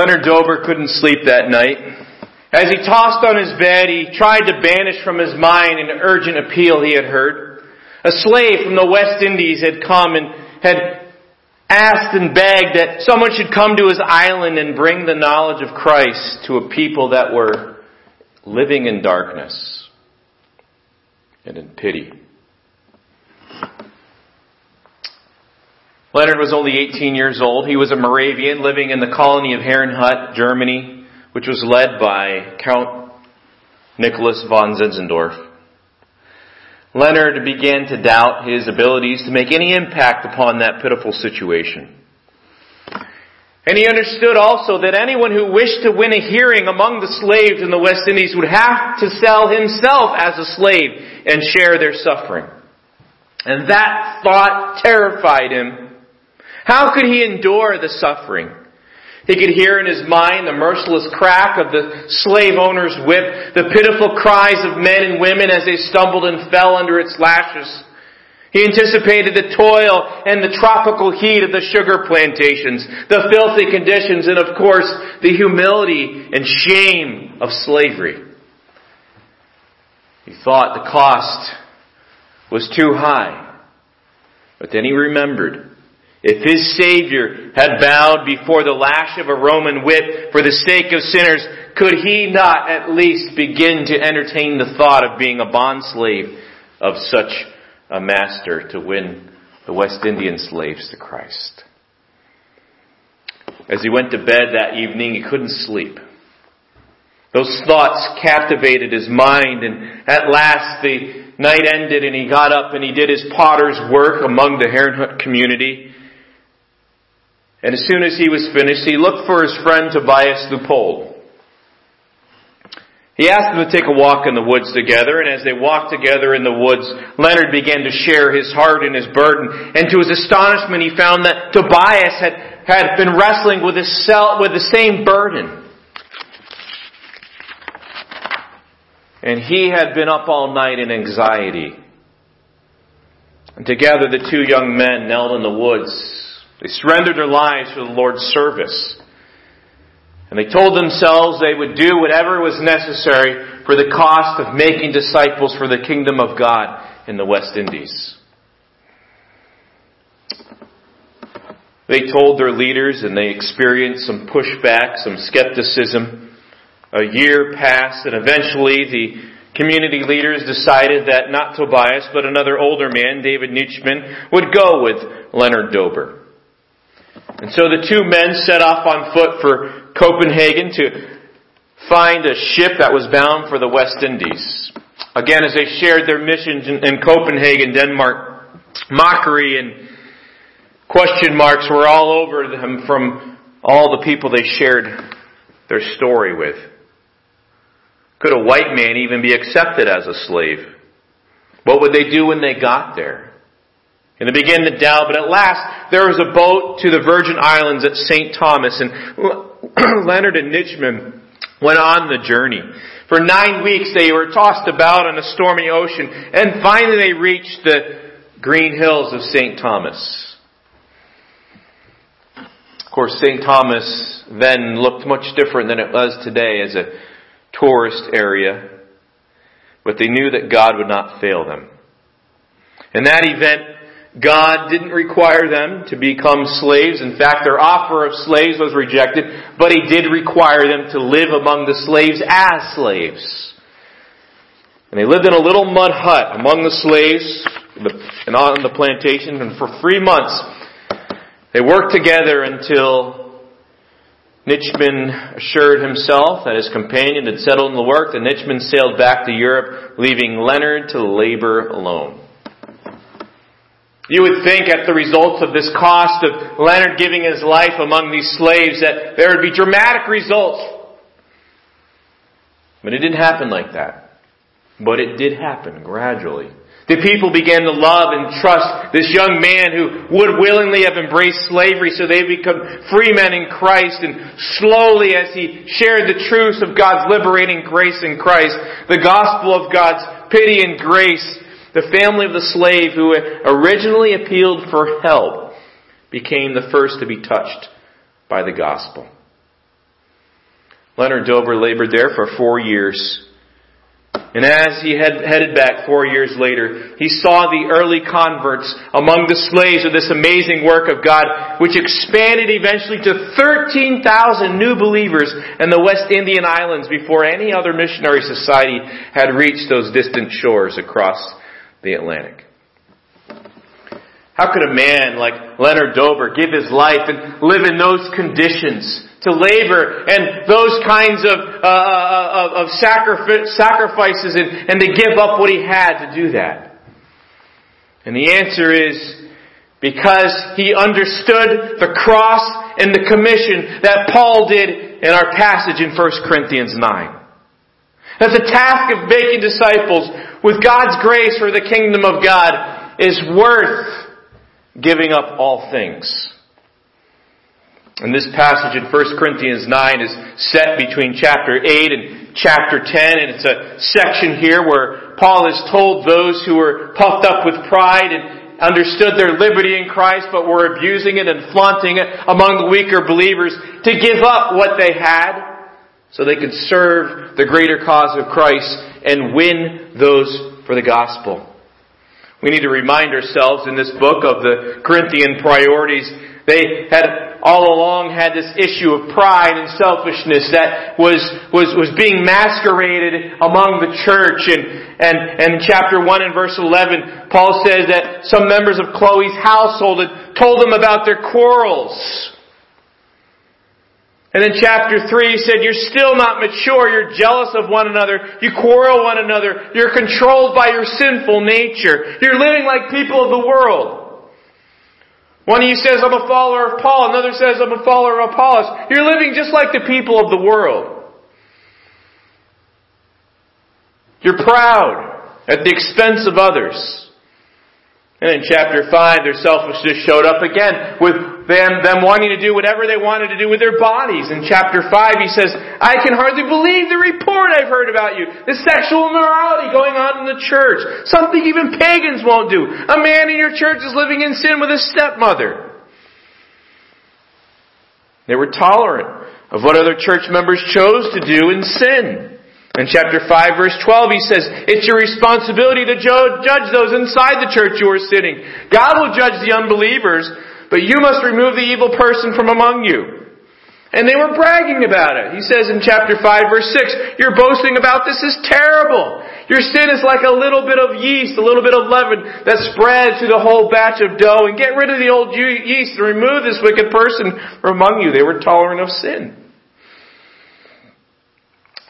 Leonard Dober couldn't sleep that night. As he tossed on his bed, he tried to banish from his mind an urgent appeal he had heard. A slave from the West Indies had come and had asked and begged that someone should come to his island and bring the knowledge of Christ to a people that were living in darkness and in pity. Leonard was only 18 years old. He was a Moravian living in the colony of Herrnhut, Germany, which was led by Count Nicholas von Zinzendorf. Leonard began to doubt his abilities to make any impact upon that pitiful situation. And he understood also that anyone who wished to win a hearing among the slaves in the West Indies would have to sell himself as a slave and share their suffering. And that thought terrified him how could he endure the suffering? He could hear in his mind the merciless crack of the slave owner's whip, the pitiful cries of men and women as they stumbled and fell under its lashes. He anticipated the toil and the tropical heat of the sugar plantations, the filthy conditions, and of course, the humility and shame of slavery. He thought the cost was too high. But then he remembered if his Savior had bowed before the lash of a Roman whip for the sake of sinners, could he not at least begin to entertain the thought of being a bondslave of such a master to win the West Indian slaves to Christ? As he went to bed that evening, he couldn't sleep. Those thoughts captivated his mind and at last the night ended and he got up and he did his potter's work among the Herrnhut community. And as soon as he was finished, he looked for his friend Tobias Leupold. He asked them to take a walk in the woods together, and as they walked together in the woods, Leonard began to share his heart and his burden. And to his astonishment, he found that Tobias had, had been wrestling with, his self, with the same burden. And he had been up all night in anxiety. And together the two young men knelt in the woods they surrendered their lives for the Lord's service. And they told themselves they would do whatever was necessary for the cost of making disciples for the kingdom of God in the West Indies. They told their leaders and they experienced some pushback, some skepticism. A year passed and eventually the community leaders decided that not Tobias but another older man, David Nitschmann, would go with Leonard Dober. And so the two men set off on foot for Copenhagen to find a ship that was bound for the West Indies. Again, as they shared their missions in, in Copenhagen, Denmark, mockery and question marks were all over them from all the people they shared their story with. Could a white man even be accepted as a slave? What would they do when they got there? And they began to doubt, but at last there was a boat to the Virgin Islands at St. Thomas, and Leonard and Nitschmann went on the journey. For nine weeks they were tossed about on a stormy ocean, and finally they reached the green hills of St. Thomas. Of course, St. Thomas then looked much different than it does today as a tourist area, but they knew that God would not fail them. In that event, God didn't require them to become slaves. In fact, their offer of slaves was rejected, but He did require them to live among the slaves as slaves. And they lived in a little mud hut among the slaves and on the plantation, and for three months they worked together until Nitschmann assured himself that his companion had settled in the work, and Nitschmann sailed back to Europe, leaving Leonard to labor alone. You would think at the results of this cost of Leonard giving his life among these slaves that there would be dramatic results. But it didn't happen like that. But it did happen gradually. The people began to love and trust this young man who would willingly have embraced slavery so they become free men in Christ. And slowly as he shared the truths of God's liberating grace in Christ, the gospel of God's pity and grace the family of the slave who originally appealed for help became the first to be touched by the gospel. Leonard Dober labored there for four years. And as he had headed back four years later, he saw the early converts among the slaves of this amazing work of God, which expanded eventually to 13,000 new believers in the West Indian Islands before any other missionary society had reached those distant shores across the Atlantic. How could a man like Leonard Dober give his life and live in those conditions? to labor and those kinds of, uh, uh, of, of sacrifices and, and to give up what he had to do that? And the answer is because he understood the cross and the commission that Paul did in our passage in 1 Corinthians 9. That the task of making disciples with God's grace for the kingdom of God is worth giving up all things. And this passage in 1 Corinthians 9 is set between chapter 8 and chapter 10, and it's a section here where Paul has told those who were puffed up with pride and understood their liberty in Christ but were abusing it and flaunting it among the weaker believers to give up what they had so they could serve the greater cause of Christ and win those for the gospel. We need to remind ourselves in this book of the Corinthian priorities. They had all along had this issue of pride and selfishness that was, was, was being masqueraded among the church. And, and, and in chapter 1 and verse 11, Paul says that some members of Chloe's household had told them about their quarrels. And then chapter 3 he said, you're still not mature, you're jealous of one another, you quarrel one another, you're controlled by your sinful nature, you're living like people of the world. One of you says, I'm a follower of Paul. Another says, I'm a follower of Apollos. You're living just like the people of the world. You're proud at the expense of others. And in chapter 5, their selfishness showed up again with them, wanting to do whatever they wanted to do with their bodies. In chapter 5, he says, I can hardly believe the report I've heard about you. The sexual immorality going on in the church. Something even pagans won't do. A man in your church is living in sin with his stepmother. They were tolerant of what other church members chose to do in sin. In chapter 5 verse 12 he says, it's your responsibility to judge those inside the church you are sitting. God will judge the unbelievers, but you must remove the evil person from among you. And they were bragging about it. He says in chapter 5 verse 6, your boasting about this is terrible. Your sin is like a little bit of yeast, a little bit of leaven that spreads through the whole batch of dough and get rid of the old yeast and remove this wicked person from among you. They were tolerant of sin.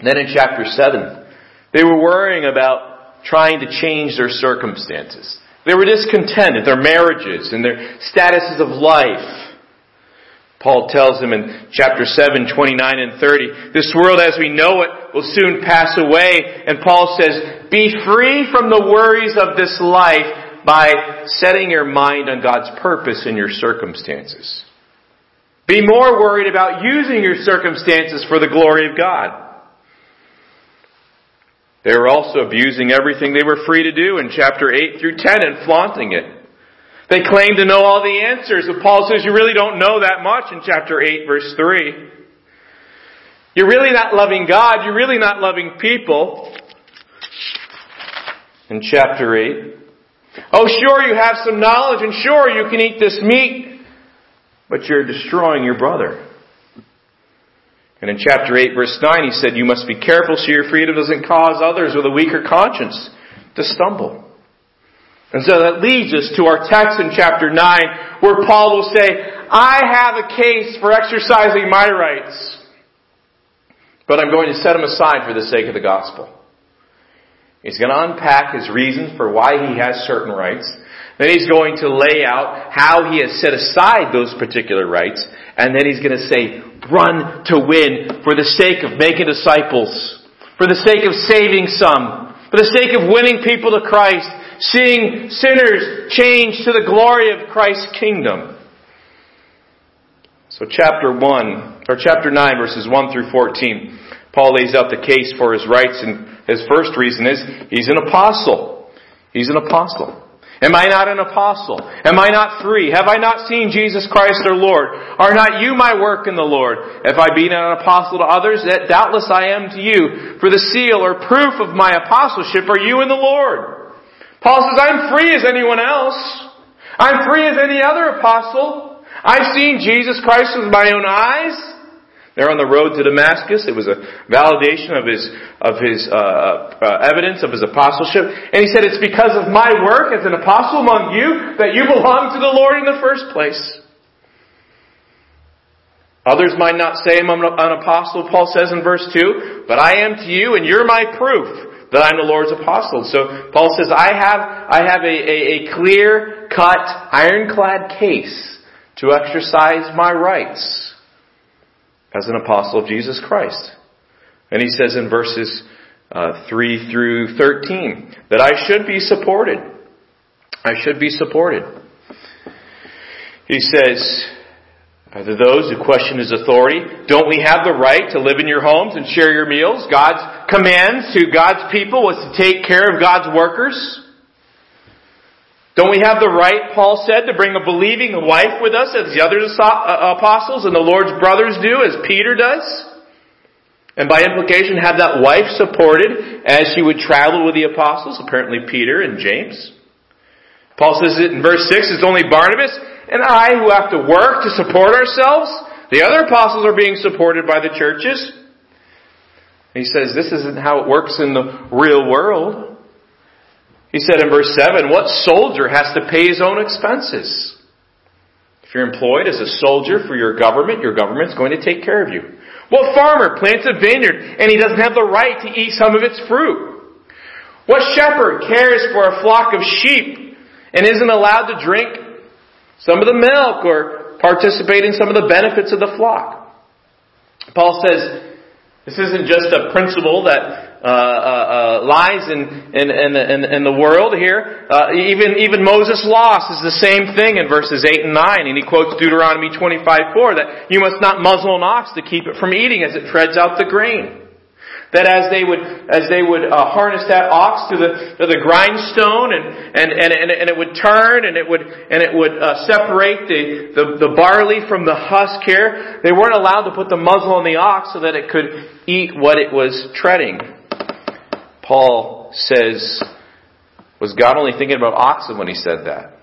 Then in chapter 7, they were worrying about trying to change their circumstances. They were discontent their marriages and their statuses of life. Paul tells them in chapter 7, 29 and 30, this world as we know it will soon pass away. And Paul says, be free from the worries of this life by setting your mind on God's purpose in your circumstances. Be more worried about using your circumstances for the glory of God. They were also abusing everything they were free to do in chapter 8 through 10 and flaunting it. They claim to know all the answers, but Paul says you really don't know that much in chapter 8 verse 3. You're really not loving God, you're really not loving people. In chapter 8. Oh sure you have some knowledge and sure you can eat this meat, but you're destroying your brother. And in chapter 8 verse 9 he said, you must be careful so your freedom doesn't cause others with a weaker conscience to stumble. And so that leads us to our text in chapter 9 where Paul will say, I have a case for exercising my rights, but I'm going to set them aside for the sake of the gospel. He's going to unpack his reasons for why he has certain rights. Then he's going to lay out how he has set aside those particular rights. And then he's going to say, run to win for the sake of making disciples, for the sake of saving some, for the sake of winning people to Christ, seeing sinners change to the glory of Christ's kingdom. So chapter 1, or chapter 9 verses 1 through 14, Paul lays out the case for his rights and his first reason is he's an apostle. He's an apostle. Am I not an apostle? Am I not free? Have I not seen Jesus Christ our Lord? Are not you my work in the Lord? If I be not an apostle to others, that doubtless I am to you. For the seal or proof of my apostleship are you in the Lord. Paul says, I'm free as anyone else. I'm free as any other apostle. I've seen Jesus Christ with my own eyes. There on the road to Damascus, it was a validation of his of his uh, uh, evidence of his apostleship, and he said, "It's because of my work as an apostle among you that you belong to the Lord in the first place." Others might not say I'm an apostle, Paul says in verse 2, but I am to you and you're my proof that I'm the Lord's apostle. So Paul says, I have, I have a, a, a clear cut, ironclad case to exercise my rights as an apostle of Jesus Christ. And he says in verses uh, 3 through 13 that I should be supported. I should be supported. He says, are there those who question his authority? Don't we have the right to live in your homes and share your meals? God's commands to God's people was to take care of God's workers. Don't we have the right, Paul said, to bring a believing wife with us as the other uh, apostles and the Lord's brothers do, as Peter does? And by implication, have that wife supported as she would travel with the apostles, apparently Peter and James. Paul says it in verse 6, it's only Barnabas and I who have to work to support ourselves. The other apostles are being supported by the churches. He says this isn't how it works in the real world. He said in verse 7, what soldier has to pay his own expenses? If you're employed as a soldier for your government, your government's going to take care of you. What farmer plants a vineyard and he doesn't have the right to eat some of its fruit? What shepherd cares for a flock of sheep and isn't allowed to drink some of the milk or participate in some of the benefits of the flock? Paul says, this isn't just a principle that uh, uh, uh, lies in, in, in, in, the world here. Uh, even, even Moses' loss is the same thing in verses 8 and 9. And he quotes Deuteronomy 25 4 that you must not muzzle an ox to keep it from eating as it treads out the grain. That as they would, as they would uh, harness that ox to the, to the grindstone and, and, and, and, it would turn and it would, and it would uh, separate the, the, the barley from the husk here, they weren't allowed to put the muzzle on the ox so that it could eat what it was treading. Paul says, was God only thinking about oxen when he said that?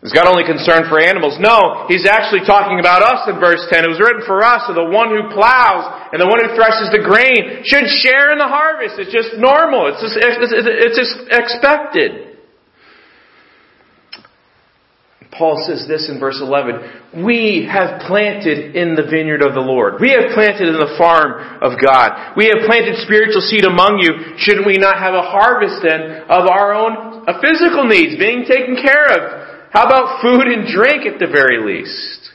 Is God only concerned for animals? No, he's actually talking about us in verse 10. It was written for us, so the one who plows and the one who threshes the grain should share in the harvest. It's just normal. It's just, it's just expected. Paul says this in verse 11. We have planted in the vineyard of the Lord. We have planted in the farm of God. We have planted spiritual seed among you. Shouldn't we not have a harvest then of our own uh, physical needs being taken care of? How about food and drink at the very least?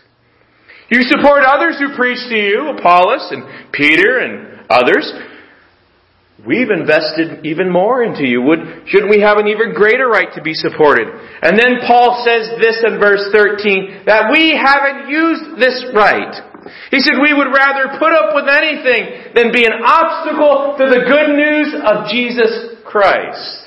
You support others who preach to you, Apollos and Peter and others. We've invested even more into you. Would, shouldn't we have an even greater right to be supported? And then Paul says this in verse 13, that we haven't used this right. He said we would rather put up with anything than be an obstacle to the good news of Jesus Christ.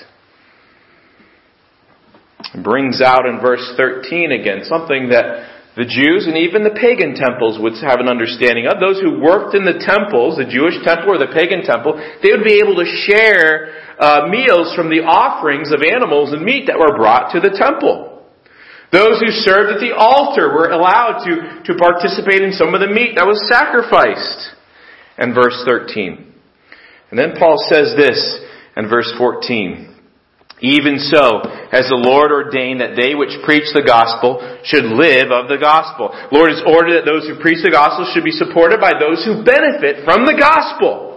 Brings out in verse 13 again something that the Jews and even the pagan temples would have an understanding of. Those who worked in the temples, the Jewish temple or the pagan temple, they would be able to share uh, meals from the offerings of animals and meat that were brought to the temple. Those who served at the altar were allowed to, to participate in some of the meat that was sacrificed. And verse 13. And then Paul says this in verse 14. Even so, as the Lord ordained that they which preach the gospel should live of the gospel. Lord has ordered that those who preach the gospel should be supported by those who benefit from the gospel.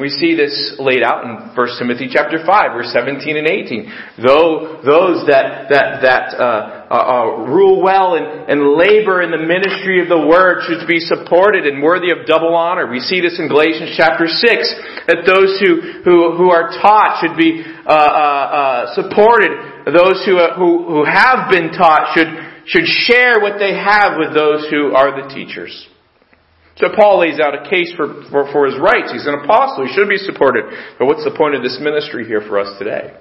We see this laid out in 1 Timothy chapter 5, verse 17 and 18. Though those that, that, that uh, uh, uh, rule well and, and labor in the ministry of the word should be supported and worthy of double honor. We see this in Galatians chapter 6, that those who, who, who are taught should be uh, uh, uh supported. Those who, who, who have been taught should, should share what they have with those who are the teachers. So Paul lays out a case for, for, for his rights. He's an apostle. He should be supported. But what's the point of this ministry here for us today?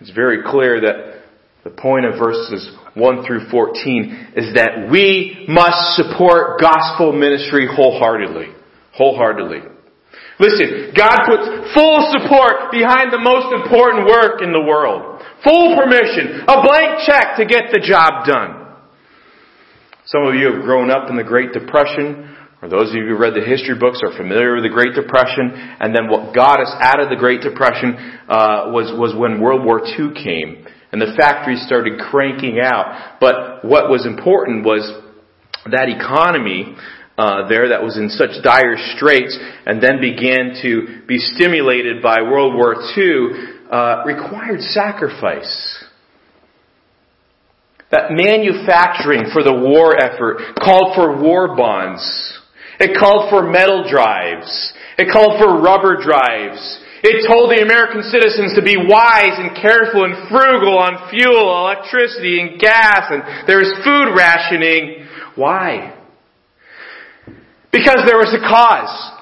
It's very clear that the point of verses 1 through 14 is that we must support gospel ministry wholeheartedly. Wholeheartedly. Listen, God puts full support behind the most important work in the world. Full permission. A blank check to get the job done. Some of you have grown up in the Great Depression, or those of you who read the history books are familiar with the Great Depression. And then what got us out of the Great Depression uh, was was when World War II came, and the factories started cranking out. But what was important was that economy uh, there that was in such dire straits, and then began to be stimulated by World War II, uh, required sacrifice that manufacturing for the war effort called for war bonds. It called for metal drives. It called for rubber drives. It told the American citizens to be wise and careful and frugal on fuel, electricity, and gas, and there was food rationing. Why? Because there was a cause.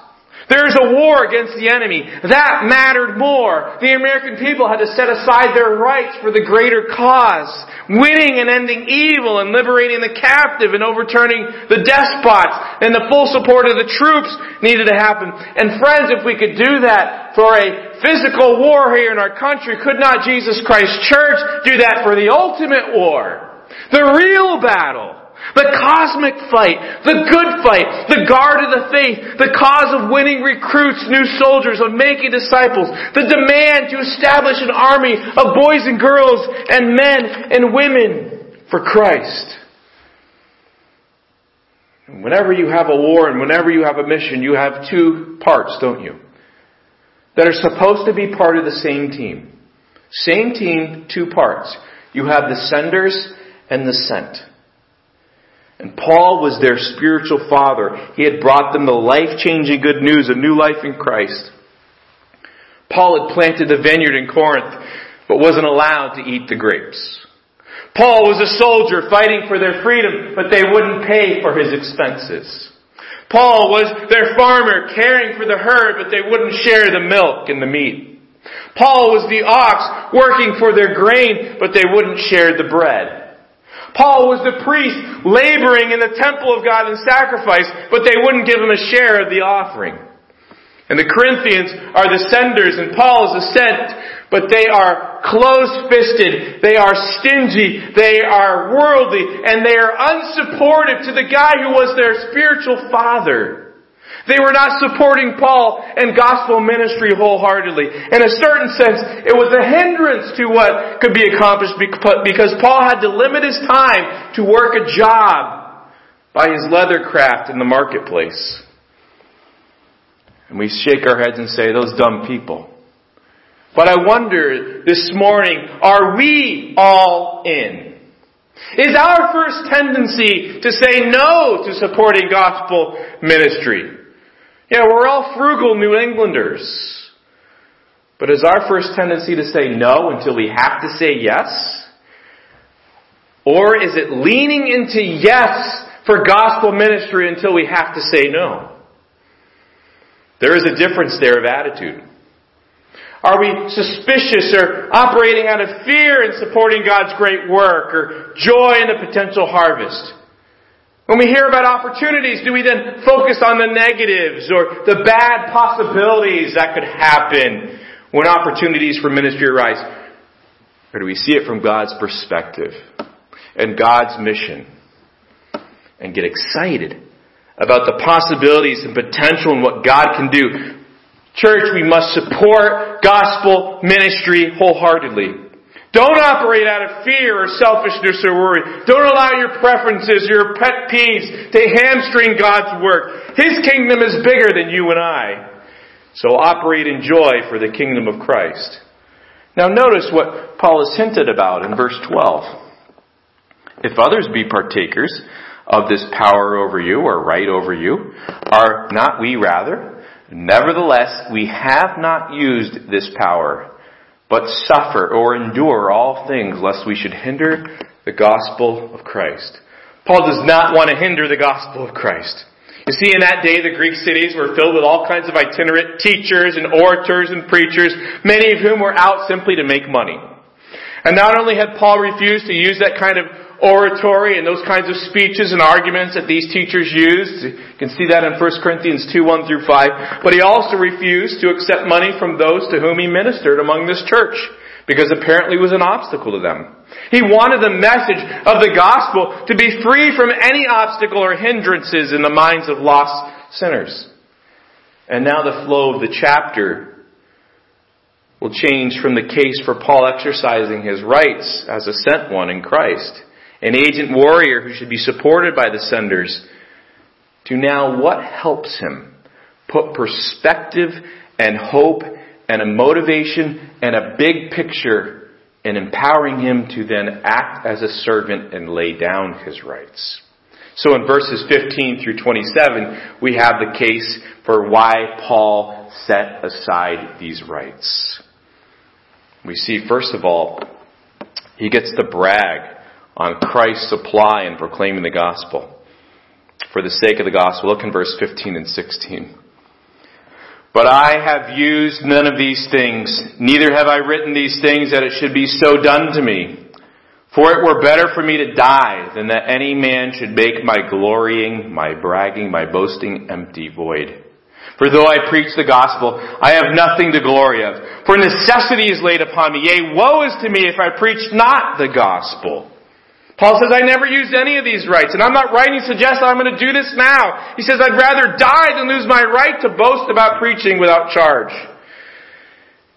There's a war against the enemy. That mattered more. The American people had to set aside their rights for the greater cause. Winning and ending evil and liberating the captive and overturning the despots and the full support of the troops needed to happen. And friends, if we could do that for a physical war here in our country, could not Jesus Christ Church do that for the ultimate war? The real battle. The cosmic fight, the good fight, the guard of the faith, the cause of winning recruits, new soldiers, of making disciples, the demand to establish an army of boys and girls and men and women for Christ. Whenever you have a war and whenever you have a mission, you have two parts, don't you? That are supposed to be part of the same team. Same team, two parts. You have the senders and the sent. And Paul was their spiritual father. He had brought them the life-changing good news of new life in Christ. Paul had planted the vineyard in Corinth, but wasn't allowed to eat the grapes. Paul was a soldier fighting for their freedom, but they wouldn't pay for his expenses. Paul was their farmer caring for the herd, but they wouldn't share the milk and the meat. Paul was the ox working for their grain, but they wouldn't share the bread. Paul was the priest laboring in the temple of God in sacrifice, but they wouldn't give him a share of the offering. And the Corinthians are the senders and Paul is the sent, but they are close-fisted, they are stingy, they are worldly, and they are unsupportive to the guy who was their spiritual father. They were not supporting Paul and gospel ministry wholeheartedly. In a certain sense, it was a hindrance to what could be accomplished because Paul had to limit his time to work a job by his leather craft in the marketplace. And we shake our heads and say, those dumb people. But I wonder this morning, are we all in? Is our first tendency to say no to supporting gospel ministry? Yeah, we're all frugal New Englanders. But is our first tendency to say no until we have to say yes? Or is it leaning into yes for gospel ministry until we have to say no? There is a difference there of attitude. Are we suspicious or operating out of fear in supporting God's great work or joy in the potential harvest? When we hear about opportunities, do we then focus on the negatives or the bad possibilities that could happen when opportunities for ministry arise? Or do we see it from God's perspective and God's mission and get excited about the possibilities and potential and what God can do? Church, we must support gospel ministry wholeheartedly. Don't operate out of fear or selfishness or worry. Don't allow your preferences, your pet peeves to hamstring God's work. His kingdom is bigger than you and I. So operate in joy for the kingdom of Christ. Now notice what Paul has hinted about in verse 12. If others be partakers of this power over you or right over you, are not we rather? Nevertheless, we have not used this power but suffer or endure all things lest we should hinder the gospel of Christ. Paul does not want to hinder the gospel of Christ. You see, in that day, the Greek cities were filled with all kinds of itinerant teachers and orators and preachers, many of whom were out simply to make money. And not only had Paul refused to use that kind of oratory and those kinds of speeches and arguments that these teachers used. You can see that in 1 Corinthians 2, 1 through 5. But he also refused to accept money from those to whom he ministered among this church because apparently was an obstacle to them. He wanted the message of the gospel to be free from any obstacle or hindrances in the minds of lost sinners. And now the flow of the chapter will change from the case for Paul exercising his rights as a sent one in Christ an agent warrior who should be supported by the senders, to now what helps him put perspective and hope and a motivation and a big picture and empowering him to then act as a servant and lay down his rights. So in verses 15 through 27, we have the case for why Paul set aside these rights. We see, first of all, he gets to brag on Christ's supply and proclaiming the gospel. For the sake of the gospel, look in verse 15 and 16. But I have used none of these things, neither have I written these things that it should be so done to me. For it were better for me to die than that any man should make my glorying, my bragging, my boasting empty void. For though I preach the gospel, I have nothing to glory of. For necessity is laid upon me. Yea, woe is to me if I preach not the gospel. Paul says, I never used any of these rights, and I'm not writing to suggest I'm going to do this now. He says, I'd rather die than lose my right to boast about preaching without charge.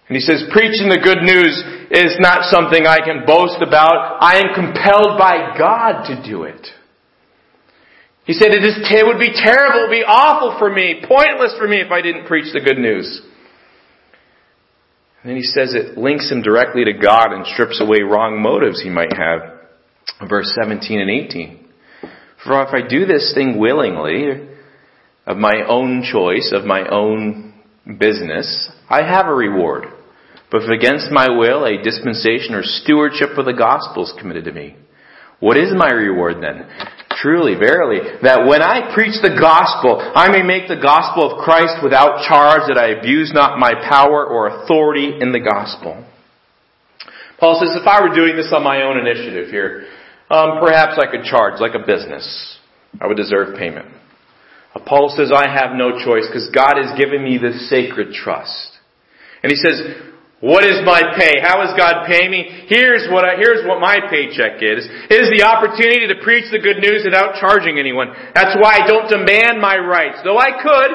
And he says, preaching the good news is not something I can boast about. I am compelled by God to do it. He said, it, is, it would be terrible, it would be awful for me, pointless for me if I didn't preach the good news. And then he says it links him directly to God and strips away wrong motives he might have verse 17 and 18. For if I do this thing willingly, of my own choice, of my own business, I have a reward. But if against my will a dispensation or stewardship of the gospel is committed to me, what is my reward then? Truly, verily, that when I preach the gospel, I may make the gospel of Christ without charge, that I abuse not my power or authority in the gospel. Paul says, if I were doing this on my own initiative here, um, perhaps I could charge like a business. I would deserve payment. Paul says, I have no choice because God has given me this sacred trust. And he says, what is my pay? How is God paying me? Here's what I, here's what my paycheck is. It is the opportunity to preach the good news without charging anyone. That's why I don't demand my rights, though I could.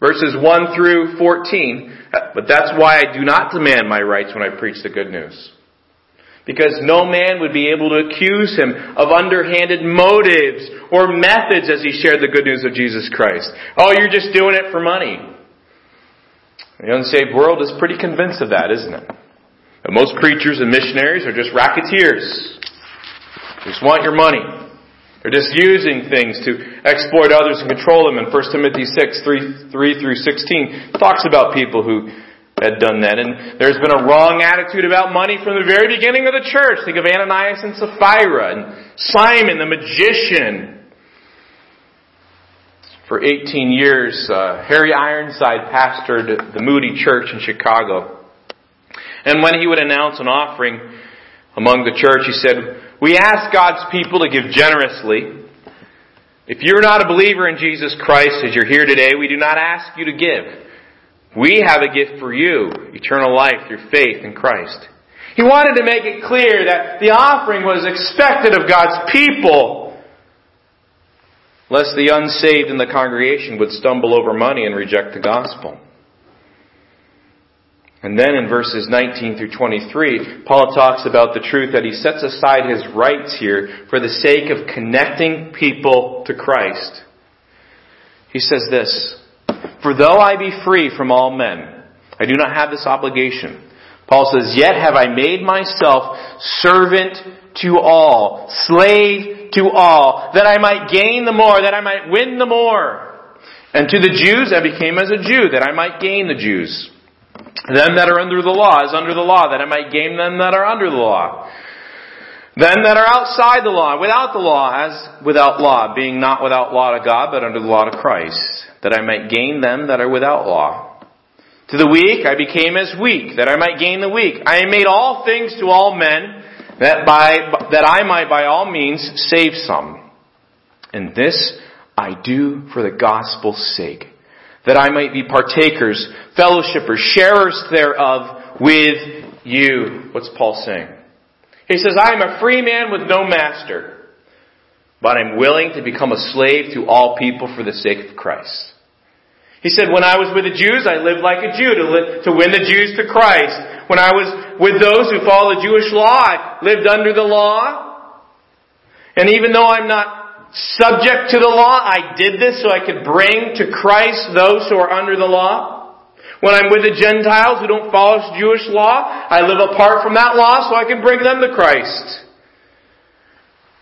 Verses 1 through 14. But that's why I do not demand my rights when I preach the good news because no man would be able to accuse him of underhanded motives or methods as he shared the good news of Jesus Christ. Oh, you're just doing it for money. The unsaved world is pretty convinced of that, isn't it? That most preachers and missionaries are just racketeers. They just want your money. They're just using things to exploit others and control them. In 1 Timothy 6, 3, 3 through 16, talks about people who had done that. And there's been a wrong attitude about money from the very beginning of the church. Think of Ananias and Sapphira and Simon the magician. For 18 years, uh, Harry Ironside pastored the Moody Church in Chicago. And when he would announce an offering among the church, he said, We ask God's people to give generously. If you're not a believer in Jesus Christ as you're here today, we do not ask you to give. We have a gift for you, eternal life through faith in Christ. He wanted to make it clear that the offering was expected of God's people, lest the unsaved in the congregation would stumble over money and reject the gospel. And then in verses 19 through 23, Paul talks about the truth that he sets aside his rights here for the sake of connecting people to Christ. He says this, for though I be free from all men, I do not have this obligation. Paul says, Yet have I made myself servant to all, slave to all, that I might gain the more, that I might win the more. And to the Jews I became as a Jew, that I might gain the Jews. Them that are under the law is under the law, that I might gain them that are under the law. Them that are outside the law, without the law, as without law, being not without law to God, but under the law to Christ that I might gain them that are without law. To the weak I became as weak, that I might gain the weak. I made all things to all men, that by, that I might by all means save some. And this I do for the gospel's sake, that I might be partakers, fellowshippers, sharers thereof with you. What's Paul saying? He says, I am a free man with no master, but I'm willing to become a slave to all people for the sake of Christ. He said, when I was with the Jews, I lived like a Jew to, li- to win the Jews to Christ. When I was with those who follow the Jewish law, I lived under the law. And even though I'm not subject to the law, I did this so I could bring to Christ those who are under the law. When I'm with the Gentiles who don't follow Jewish law, I live apart from that law so I can bring them to Christ.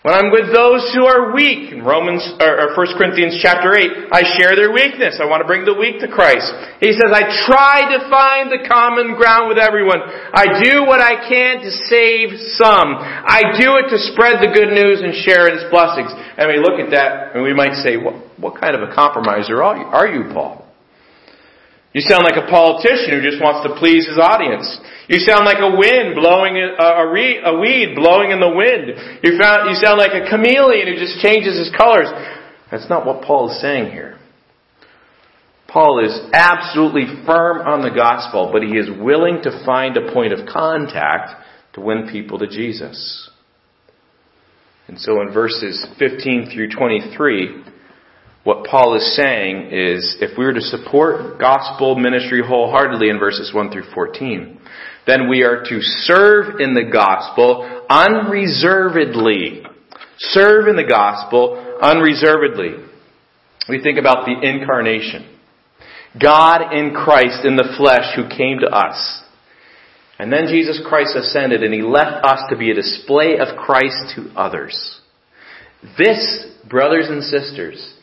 When I'm with those who are weak, in Romans, or, 1 Corinthians chapter 8, I share their weakness. I want to bring the weak to Christ. He says, I try to find the common ground with everyone. I do what I can to save some. I do it to spread the good news and share its blessings. And we look at that and we might say, what, what kind of a compromiser are you, are you Paul? You sound like a politician who just wants to please his audience. You sound like a wind blowing, a, a, a weed blowing in the wind. You, found, you sound like a chameleon who just changes his colors. That's not what Paul is saying here. Paul is absolutely firm on the gospel, but he is willing to find a point of contact to win people to Jesus. And so in verses 15 through 23, what Paul is saying is if we were to support gospel ministry wholeheartedly in verses 1 through 14, then we are to serve in the gospel unreservedly. Serve in the gospel unreservedly. We think about the incarnation. God in Christ in the flesh who came to us. And then Jesus Christ ascended and he left us to be a display of Christ to others. This, brothers and sisters,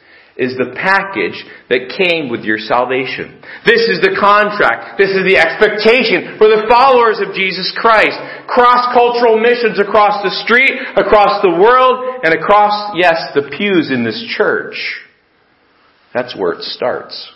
is the package that came with your salvation. This is the contract. This is the expectation for the followers of Jesus Christ. Cross-cultural missions across the street, across the world, and across, yes, the pews in this church. That's where it starts.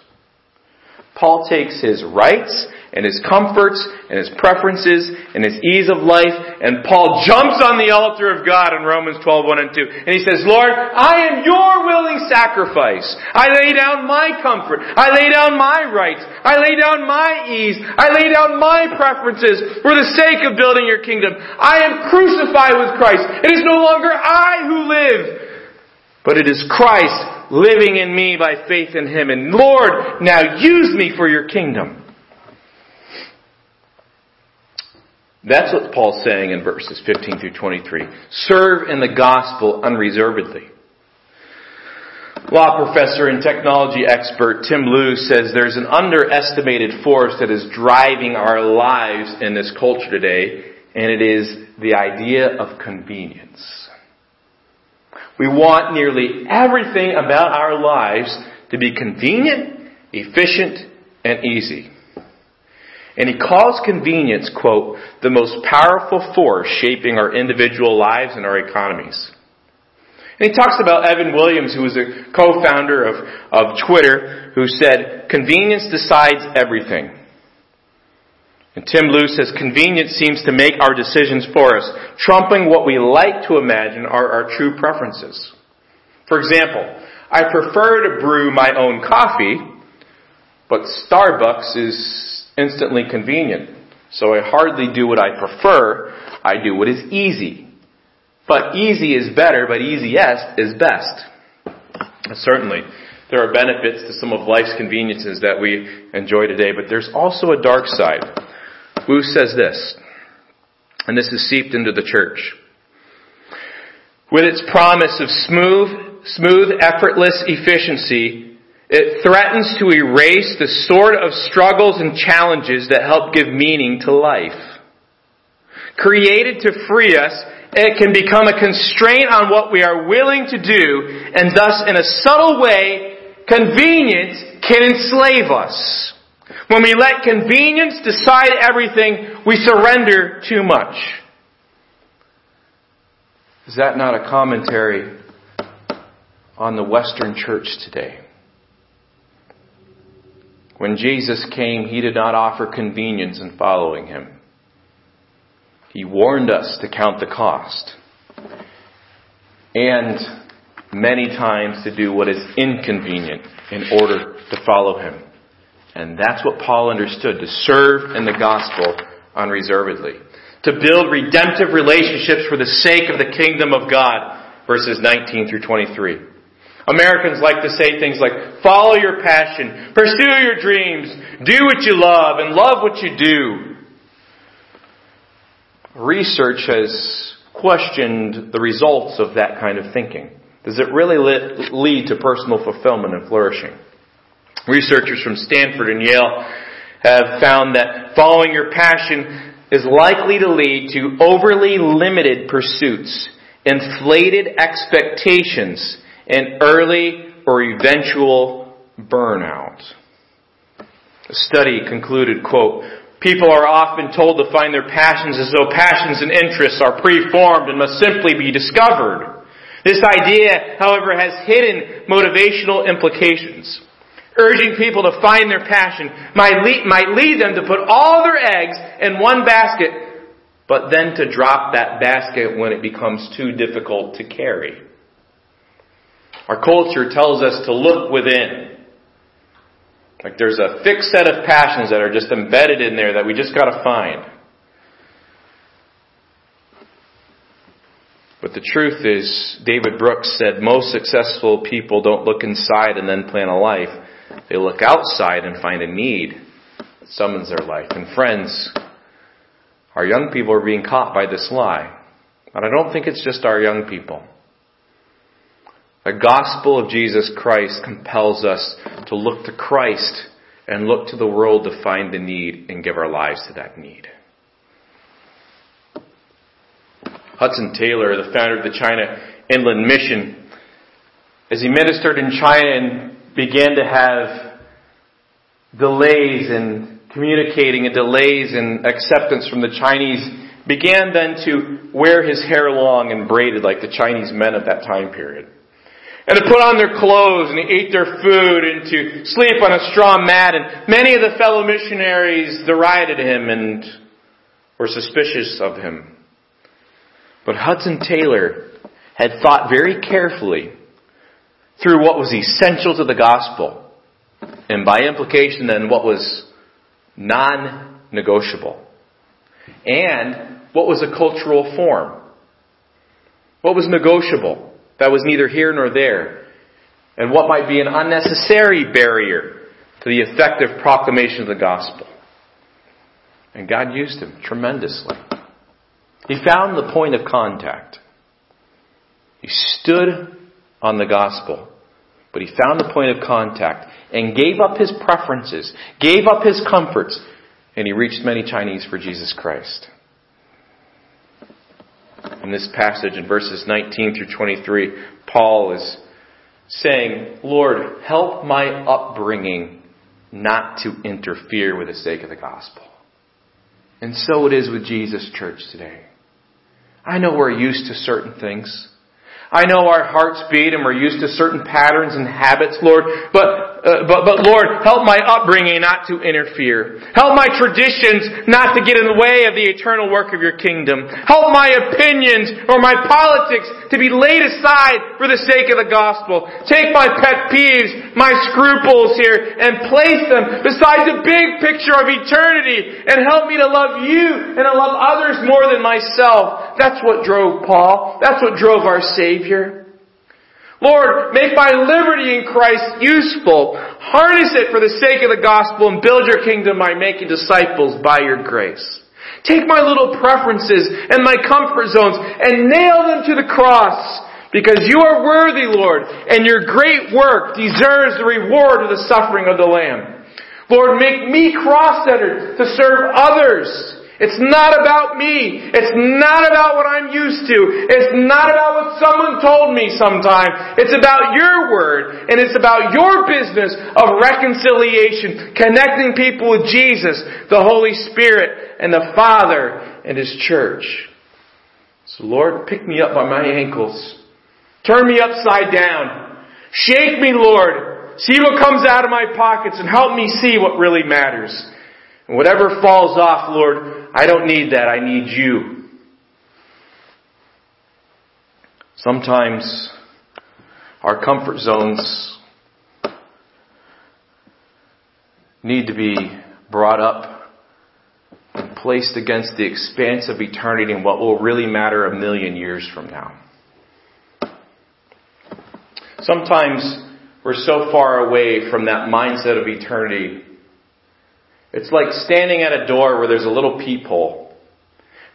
Paul takes his rights and his comforts and his preferences and his ease of life. And Paul jumps on the altar of God in Romans 12, 1 and 2. And he says, Lord, I am your willing sacrifice. I lay down my comfort. I lay down my rights. I lay down my ease. I lay down my preferences for the sake of building your kingdom. I am crucified with Christ. It is no longer I who live, but it is Christ living in me by faith in Him. And Lord, now use me for your kingdom. That's what Paul's saying in verses 15 through 23. Serve in the gospel unreservedly. Law professor and technology expert Tim Wu says there's an underestimated force that is driving our lives in this culture today, and it is the idea of convenience. We want nearly everything about our lives to be convenient, efficient, and easy. And he calls convenience, quote, the most powerful force shaping our individual lives and our economies. And he talks about Evan Williams, who was a co-founder of, of Twitter, who said, convenience decides everything. And Tim Wu says, convenience seems to make our decisions for us, trumping what we like to imagine are our true preferences. For example, I prefer to brew my own coffee, but Starbucks is instantly convenient. So I hardly do what I prefer. I do what is easy. But easy is better, but easiest is best. Certainly, there are benefits to some of life's conveniences that we enjoy today, but there's also a dark side. Wu says this, and this is seeped into the church. With its promise of smooth, smooth, effortless efficiency, it threatens to erase the sort of struggles and challenges that help give meaning to life. Created to free us, it can become a constraint on what we are willing to do, and thus, in a subtle way, convenience can enslave us. When we let convenience decide everything, we surrender too much. Is that not a commentary on the Western church today? When Jesus came, he did not offer convenience in following him. He warned us to count the cost. And many times to do what is inconvenient in order to follow him. And that's what Paul understood, to serve in the gospel unreservedly. To build redemptive relationships for the sake of the kingdom of God, verses 19 through 23. Americans like to say things like, follow your passion, pursue your dreams, do what you love, and love what you do. Research has questioned the results of that kind of thinking. Does it really lead to personal fulfillment and flourishing? Researchers from Stanford and Yale have found that following your passion is likely to lead to overly limited pursuits, inflated expectations, and early or eventual burnout. The study concluded, quote, People are often told to find their passions as though passions and interests are preformed and must simply be discovered. This idea, however, has hidden motivational implications. Urging people to find their passion might lead, might lead them to put all their eggs in one basket, but then to drop that basket when it becomes too difficult to carry. Our culture tells us to look within. Like there's a fixed set of passions that are just embedded in there that we just gotta find. But the truth is, David Brooks said most successful people don't look inside and then plan a life. They look outside and find a need that summons their life. And friends, our young people are being caught by this lie. And I don't think it's just our young people. The gospel of Jesus Christ compels us to look to Christ and look to the world to find the need and give our lives to that need. Hudson Taylor, the founder of the China Inland Mission, as he ministered in China and began to have delays in communicating and delays in acceptance from the Chinese, began then to wear his hair long and braided like the Chinese men of that time period and to put on their clothes and to eat their food and to sleep on a straw mat. And many of the fellow missionaries derided him and were suspicious of him. But Hudson Taylor had thought very carefully through what was essential to the gospel, and by implication then what was non-negotiable, and what was a cultural form. What was negotiable? That was neither here nor there, and what might be an unnecessary barrier to the effective proclamation of the gospel. And God used him tremendously. He found the point of contact. He stood on the gospel, but he found the point of contact and gave up his preferences, gave up his comforts, and he reached many Chinese for Jesus Christ in this passage in verses 19 through 23, Paul is saying, Lord, help my upbringing not to interfere with the sake of the gospel. And so it is with Jesus Church today. I know we're used to certain things. I know our hearts beat and we're used to certain patterns and habits, Lord, but, uh, but, but Lord, help my upbringing not to interfere. Help my traditions not to get in the way of the eternal work of your kingdom. Help my opinions or my politics to be laid aside for the sake of the gospel. Take my pet peeves, my scruples here, and place them beside the big picture of eternity and help me to love you and to love others more than myself. That's what drove Paul. That's what drove our Savior. Lord, make my liberty in Christ useful. Harness it for the sake of the gospel and build your kingdom by making disciples by your grace. Take my little preferences and my comfort zones and nail them to the cross because you are worthy, Lord, and your great work deserves the reward of the suffering of the Lamb. Lord, make me cross-centered to serve others it's not about me. It's not about what I'm used to. It's not about what someone told me sometime. It's about your word and it's about your business of reconciliation, connecting people with Jesus, the Holy Spirit, and the Father and His church. So Lord, pick me up by my ankles. Turn me upside down. Shake me, Lord. See what comes out of my pockets and help me see what really matters. Whatever falls off, Lord, I don't need that. I need you. Sometimes our comfort zones need to be brought up and placed against the expanse of eternity and what will really matter a million years from now. Sometimes we're so far away from that mindset of eternity. It's like standing at a door where there's a little peephole.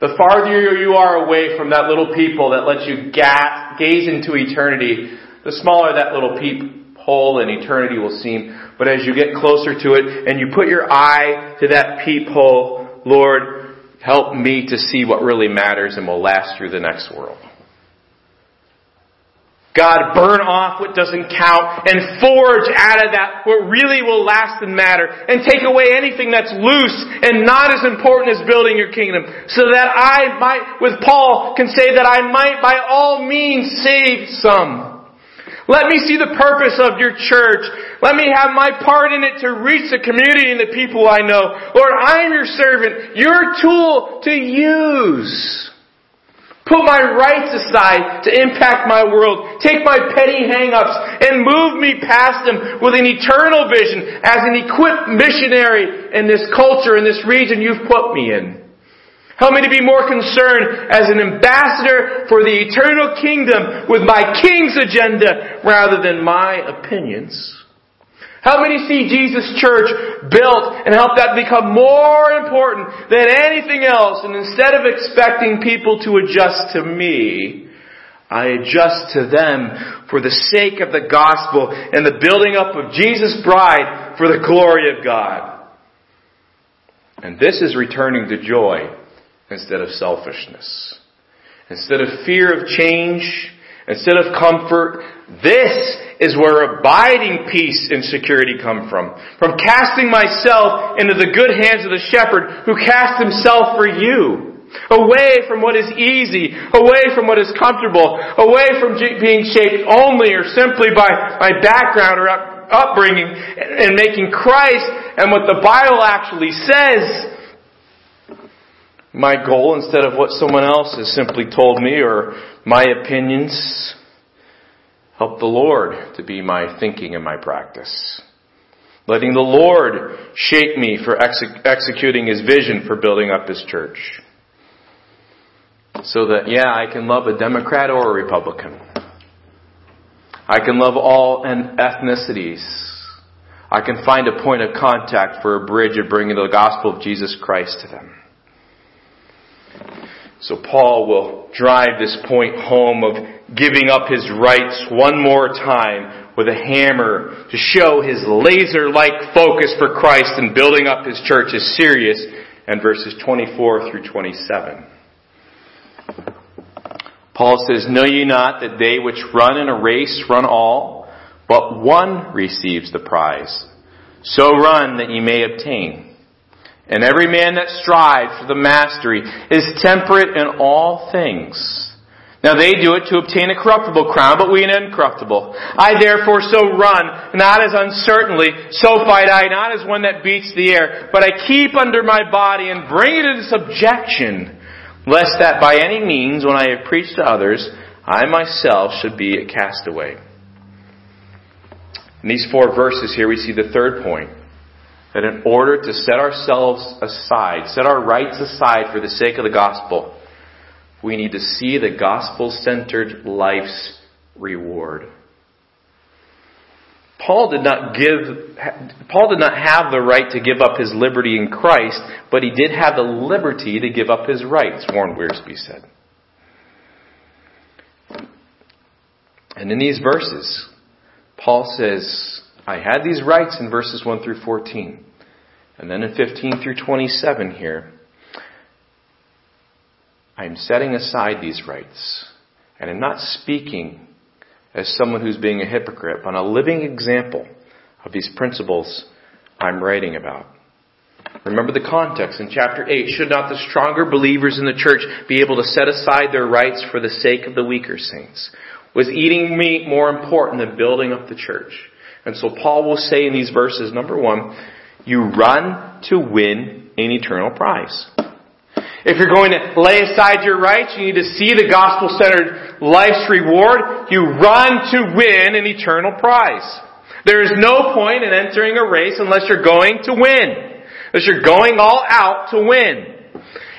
The farther you are away from that little peephole that lets you gaze into eternity, the smaller that little peephole in eternity will seem. But as you get closer to it and you put your eye to that peephole, Lord, help me to see what really matters and will last through the next world. God, burn off what doesn't count and forge out of that what really will last and matter and take away anything that's loose and not as important as building your kingdom so that I might, with Paul, can say that I might by all means save some. Let me see the purpose of your church. Let me have my part in it to reach the community and the people I know. Lord, I am your servant, your tool to use. Put my rights aside to impact my world. Take my petty hang-ups and move me past them with an eternal vision as an equipped missionary in this culture, in this region you've put me in. Help me to be more concerned as an ambassador for the eternal kingdom with my king's agenda rather than my opinions. Me to see Jesus Church built and help that become more important than anything else. And instead of expecting people to adjust to me, I adjust to them for the sake of the gospel and the building up of Jesus' bride for the glory of God. And this is returning to joy instead of selfishness. Instead of fear of change, instead of comfort, this is where abiding peace and security come from. From casting myself into the good hands of the shepherd who cast himself for you. Away from what is easy, away from what is comfortable, away from being shaped only or simply by my background or upbringing and making Christ and what the Bible actually says my goal instead of what someone else has simply told me or my opinions. Help the Lord to be my thinking and my practice. Letting the Lord shape me for ex- executing His vision for building up His church. So that, yeah, I can love a Democrat or a Republican. I can love all ethnicities. I can find a point of contact for a bridge of bringing the gospel of Jesus Christ to them. So Paul will drive this point home of giving up his rights one more time with a hammer to show his laser-like focus for Christ and building up his church is serious and verses 24 through 27. Paul says, Know ye not that they which run in a race run all, but one receives the prize? So run that ye may obtain. And every man that strives for the mastery is temperate in all things. Now they do it to obtain a corruptible crown, but we an incorruptible. I therefore so run, not as uncertainly, so fight I, not as one that beats the air, but I keep under my body and bring it into subjection, lest that by any means, when I have preached to others, I myself should be a castaway. In these four verses here, we see the third point that in order to set ourselves aside, set our rights aside for the sake of the gospel, we need to see the gospel centered life's reward. Paul did not give, Paul did not have the right to give up his liberty in Christ, but he did have the liberty to give up his rights, Warren Wiersbe said. And in these verses, Paul says, I had these rights in verses 1 through 14. And then in 15 through 27 here, I'm setting aside these rights. And I'm not speaking as someone who's being a hypocrite, but a living example of these principles I'm writing about. Remember the context in chapter 8. Should not the stronger believers in the church be able to set aside their rights for the sake of the weaker saints? Was eating meat more important than building up the church? And so Paul will say in these verses, number one, you run to win an eternal prize. If you're going to lay aside your rights, you need to see the gospel-centered life's reward. You run to win an eternal prize. There is no point in entering a race unless you're going to win. Unless you're going all out to win.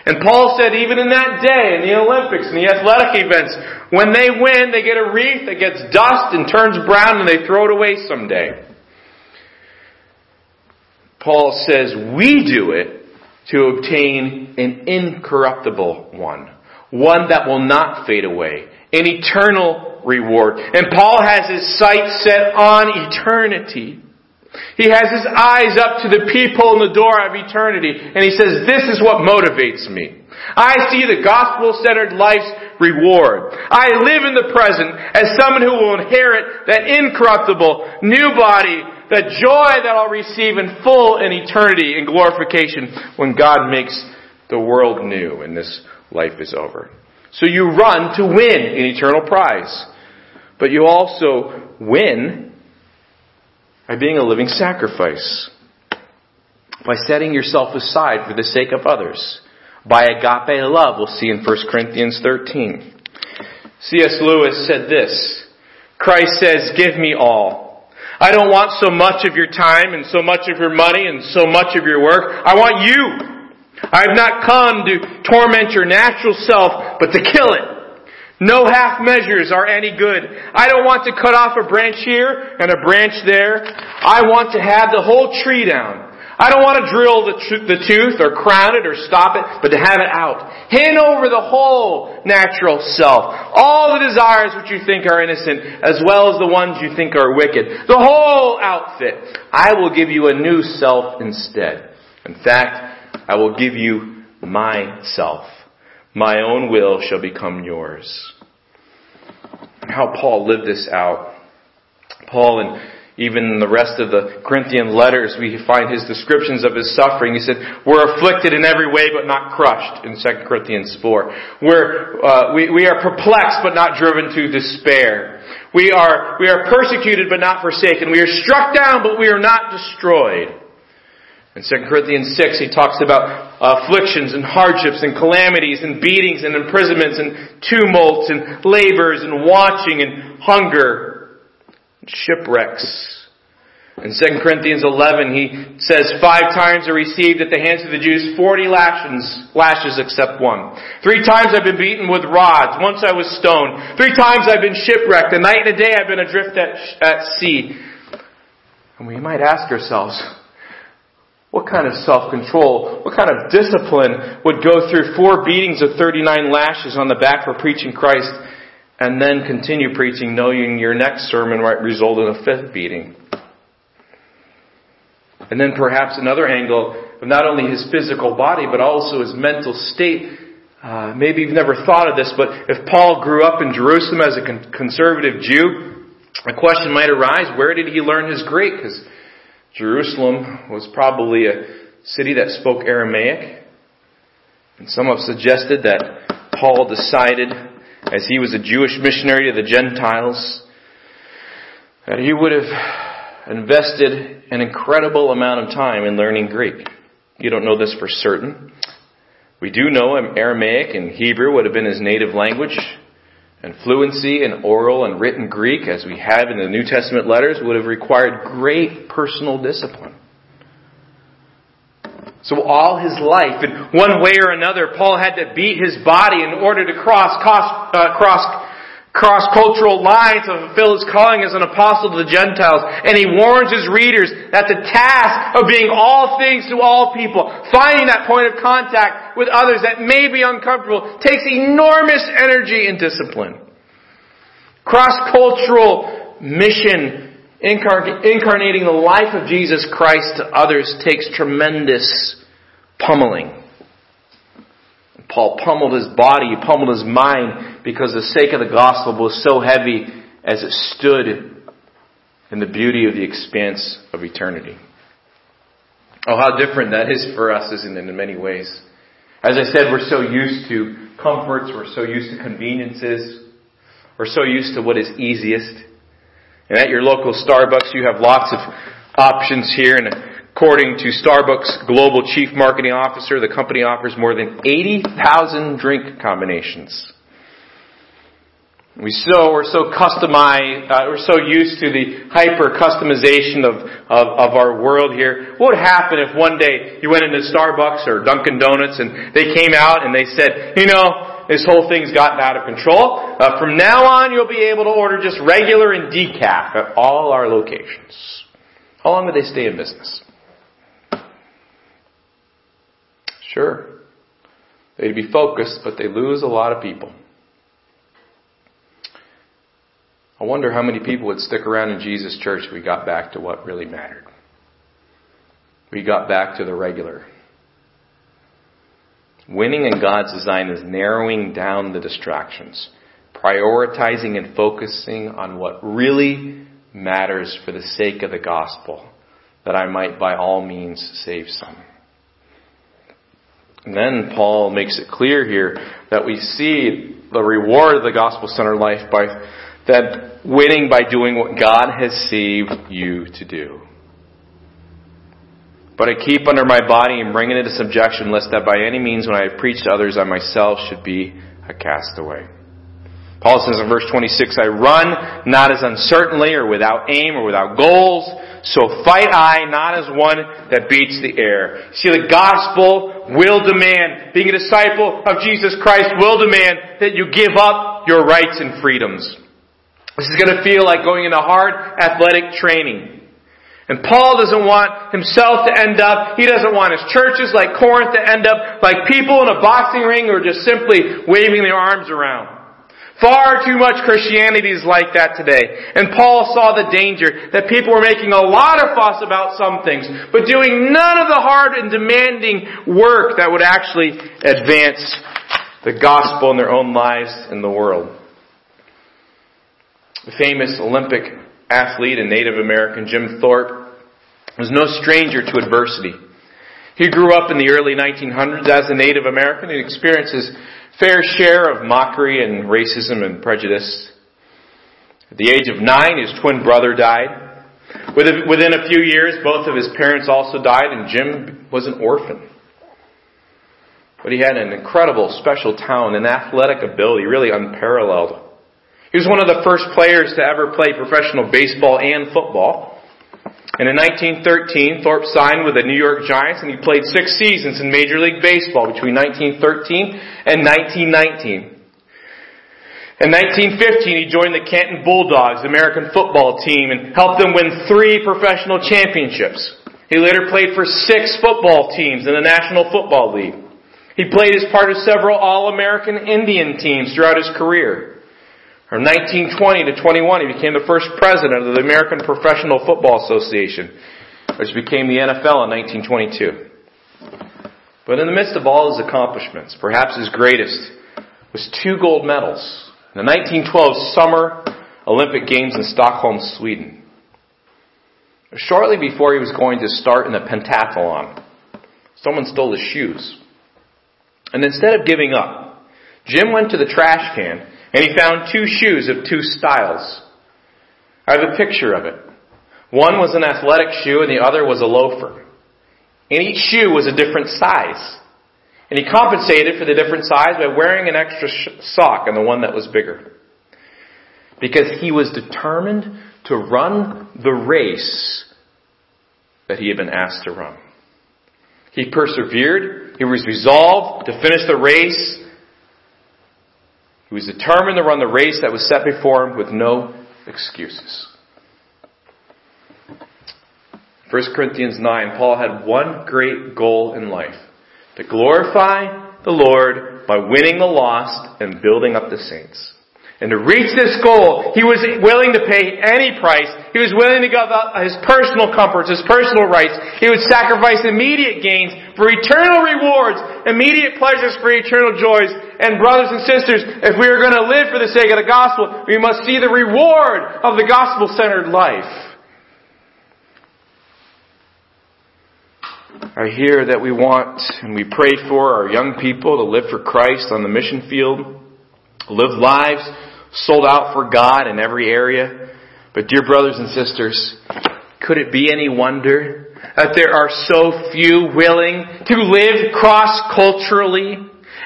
And Paul said even in that day, in the Olympics, in the athletic events, when they win, they get a wreath that gets dust and turns brown and they throw it away someday. Paul says we do it to obtain an incorruptible one. One that will not fade away. An eternal reward. And Paul has his sights set on eternity. He has his eyes up to the people in the door of eternity, and he says, this is what motivates me. I see the gospel-centered life's reward. I live in the present as someone who will inherit that incorruptible new body, that joy that I'll receive in full in eternity in glorification when God makes the world new and this life is over. So you run to win an eternal prize. But you also win by being a living sacrifice, by setting yourself aside for the sake of others, by agape love, we'll see in 1 Corinthians 13. C.S. Lewis said this, Christ says, give me all. I don't want so much of your time and so much of your money and so much of your work. I want you. I have not come to torment your natural self, but to kill it. No half measures are any good. I don't want to cut off a branch here and a branch there. I want to have the whole tree down. I don't want to drill the, tr- the tooth or crown it or stop it, but to have it out. Hand over the whole natural self. All the desires which you think are innocent, as well as the ones you think are wicked. The whole outfit. I will give you a new self instead. In fact, I will give you myself. My own will shall become yours. How Paul lived this out. Paul and even in the rest of the Corinthian letters, we find his descriptions of his suffering. He said, we're afflicted in every way but not crushed in 2 Corinthians 4. We're, uh, we, we are perplexed but not driven to despair. We are, we are persecuted but not forsaken. We are struck down but we are not destroyed. In 2 Corinthians 6, he talks about uh, afflictions and hardships and calamities and beatings and imprisonments and tumults and labors and watching and hunger and shipwrecks. In 2 Corinthians 11, he says, Five times I received at the hands of the Jews 40 lashes, lashes except one. Three times I've been beaten with rods. Once I was stoned. Three times I've been shipwrecked. A night and a day I've been adrift at, at sea. And we might ask ourselves, what kind of self-control, what kind of discipline would go through four beatings of 39 lashes on the back for preaching Christ and then continue preaching knowing your next sermon might result in a fifth beating? And then perhaps another angle of not only his physical body, but also his mental state. Uh, maybe you've never thought of this, but if Paul grew up in Jerusalem as a con- conservative Jew, a question might arise, where did he learn his Greek? Because Jerusalem was probably a city that spoke Aramaic. And some have suggested that Paul decided, as he was a Jewish missionary to the Gentiles, that he would have invested an incredible amount of time in learning Greek. You don't know this for certain. We do know Aramaic and Hebrew would have been his native language. And fluency in oral and written Greek, as we have in the New Testament letters, would have required great personal discipline. So all his life, in one way or another, Paul had to beat his body in order to cross, cross, uh, cross cross-cultural lines to fulfill his calling as an apostle to the Gentiles. And he warns his readers that the task of being all things to all people, finding that point of contact with others that may be uncomfortable, takes enormous energy and discipline. Cross-cultural mission, incarnating the life of Jesus Christ to others takes tremendous pummeling. Paul pummeled his body, he pummeled his mind because the sake of the gospel was so heavy as it stood in the beauty of the expanse of eternity. Oh, how different that is for us, isn't it, in many ways? As I said, we're so used to comforts, we're so used to conveniences, we're so used to what is easiest. And at your local Starbucks, you have lots of options here. And according to Starbucks Global Chief Marketing Officer, the company offers more than 80,000 drink combinations. We so we're so customized, uh, we're so used to the hyper customization of, of, of our world here. What would happen if one day you went into Starbucks or Dunkin' Donuts and they came out and they said, you know, this whole thing's gotten out of control. Uh, from now on, you'll be able to order just regular and decaf at all our locations. How long would they stay in business? Sure, they'd be focused, but they lose a lot of people. I wonder how many people would stick around in Jesus' church if we got back to what really mattered. We got back to the regular. Winning in God's design is narrowing down the distractions, prioritizing and focusing on what really matters for the sake of the gospel, that I might by all means save some. And then Paul makes it clear here that we see the reward of the gospel centered life by that winning by doing what God has saved you to do. But I keep under my body and bring it into subjection, lest that by any means when I preach to others, I myself should be a castaway. Paul says in verse 26, I run not as uncertainly or without aim or without goals, so fight I not as one that beats the air. See, the gospel will demand, being a disciple of Jesus Christ will demand that you give up your rights and freedoms. This is going to feel like going into hard athletic training. And Paul doesn't want himself to end up, he doesn't want his churches like Corinth to end up like people in a boxing ring who are just simply waving their arms around. Far too much Christianity is like that today. And Paul saw the danger that people were making a lot of fuss about some things, but doing none of the hard and demanding work that would actually advance the gospel in their own lives in the world. The famous Olympic athlete and Native American Jim Thorpe was no stranger to adversity. He grew up in the early 1900s as a Native American and experienced his fair share of mockery and racism and prejudice. At the age of nine, his twin brother died. Within a few years, both of his parents also died, and Jim was an orphan. But he had an incredible special talent and athletic ability, really unparalleled. He was one of the first players to ever play professional baseball and football. And in 1913, Thorpe signed with the New York Giants and he played six seasons in Major League Baseball between 1913 and 1919. In 1915, he joined the Canton Bulldogs, American football team, and helped them win three professional championships. He later played for six football teams in the National Football League. He played as part of several All-American Indian teams throughout his career. From 1920 to 21, he became the first president of the American Professional Football Association, which became the NFL in 1922. But in the midst of all his accomplishments, perhaps his greatest was two gold medals in the 1912 Summer Olympic Games in Stockholm, Sweden. Shortly before he was going to start in the pentathlon, someone stole his shoes. And instead of giving up, Jim went to the trash can and he found two shoes of two styles. I have a picture of it. One was an athletic shoe and the other was a loafer. And each shoe was a different size. And he compensated for the different size by wearing an extra sock on the one that was bigger. Because he was determined to run the race that he had been asked to run. He persevered. He was resolved to finish the race he was determined to run the race that was set before him with no excuses. 1 Corinthians 9, Paul had one great goal in life to glorify the Lord by winning the lost and building up the saints. And to reach this goal, he was willing to pay any price. He was willing to give up his personal comforts, his personal rights. He would sacrifice immediate gains for eternal rewards, immediate pleasures for eternal joys. And brothers and sisters, if we are going to live for the sake of the gospel, we must see the reward of the gospel-centered life. I hear that we want and we pray for our young people to live for Christ on the mission field, live lives sold out for God in every area. But dear brothers and sisters, could it be any wonder that there are so few willing to live cross-culturally?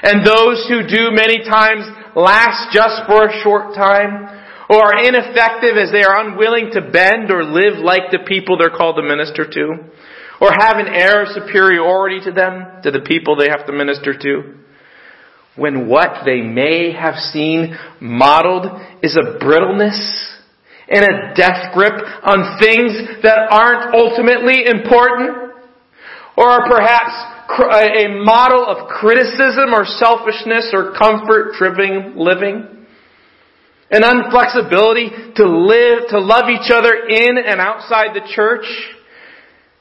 And those who do many times last just for a short time or are ineffective as they are unwilling to bend or live like the people they're called to minister to? Or have an air of superiority to them, to the people they have to minister to when what they may have seen modeled is a brittleness and a death grip on things that aren't ultimately important? Or are perhaps a model of criticism or selfishness or comfort driven living? An unflexibility to live, to love each other in and outside the church?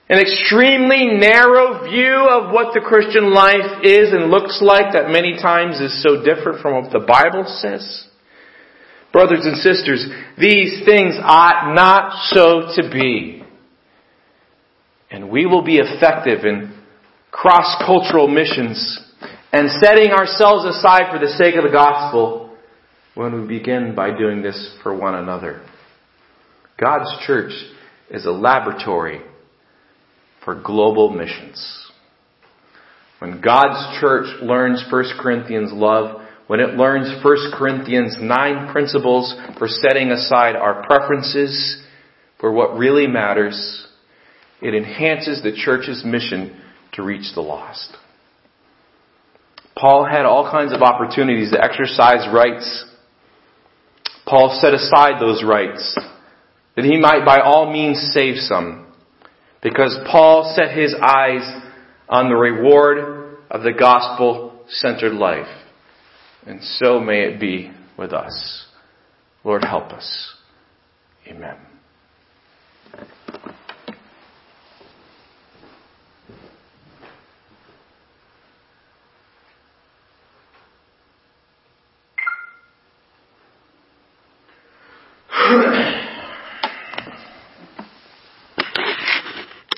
An extremely narrow view of what the Christian life is and looks like that many times is so different from what the Bible says? Brothers and sisters, these things ought not so to be. And we will be effective in cross-cultural missions and setting ourselves aside for the sake of the gospel when we begin by doing this for one another. God's church is a laboratory for global missions. When God's church learns 1 Corinthians love, when it learns 1 Corinthians 9 principles for setting aside our preferences for what really matters, it enhances the church's mission to reach the lost. Paul had all kinds of opportunities to exercise rights. Paul set aside those rights that he might by all means save some because Paul set his eyes on the reward of the gospel centered life. And so may it be with us. Lord, help us. Amen.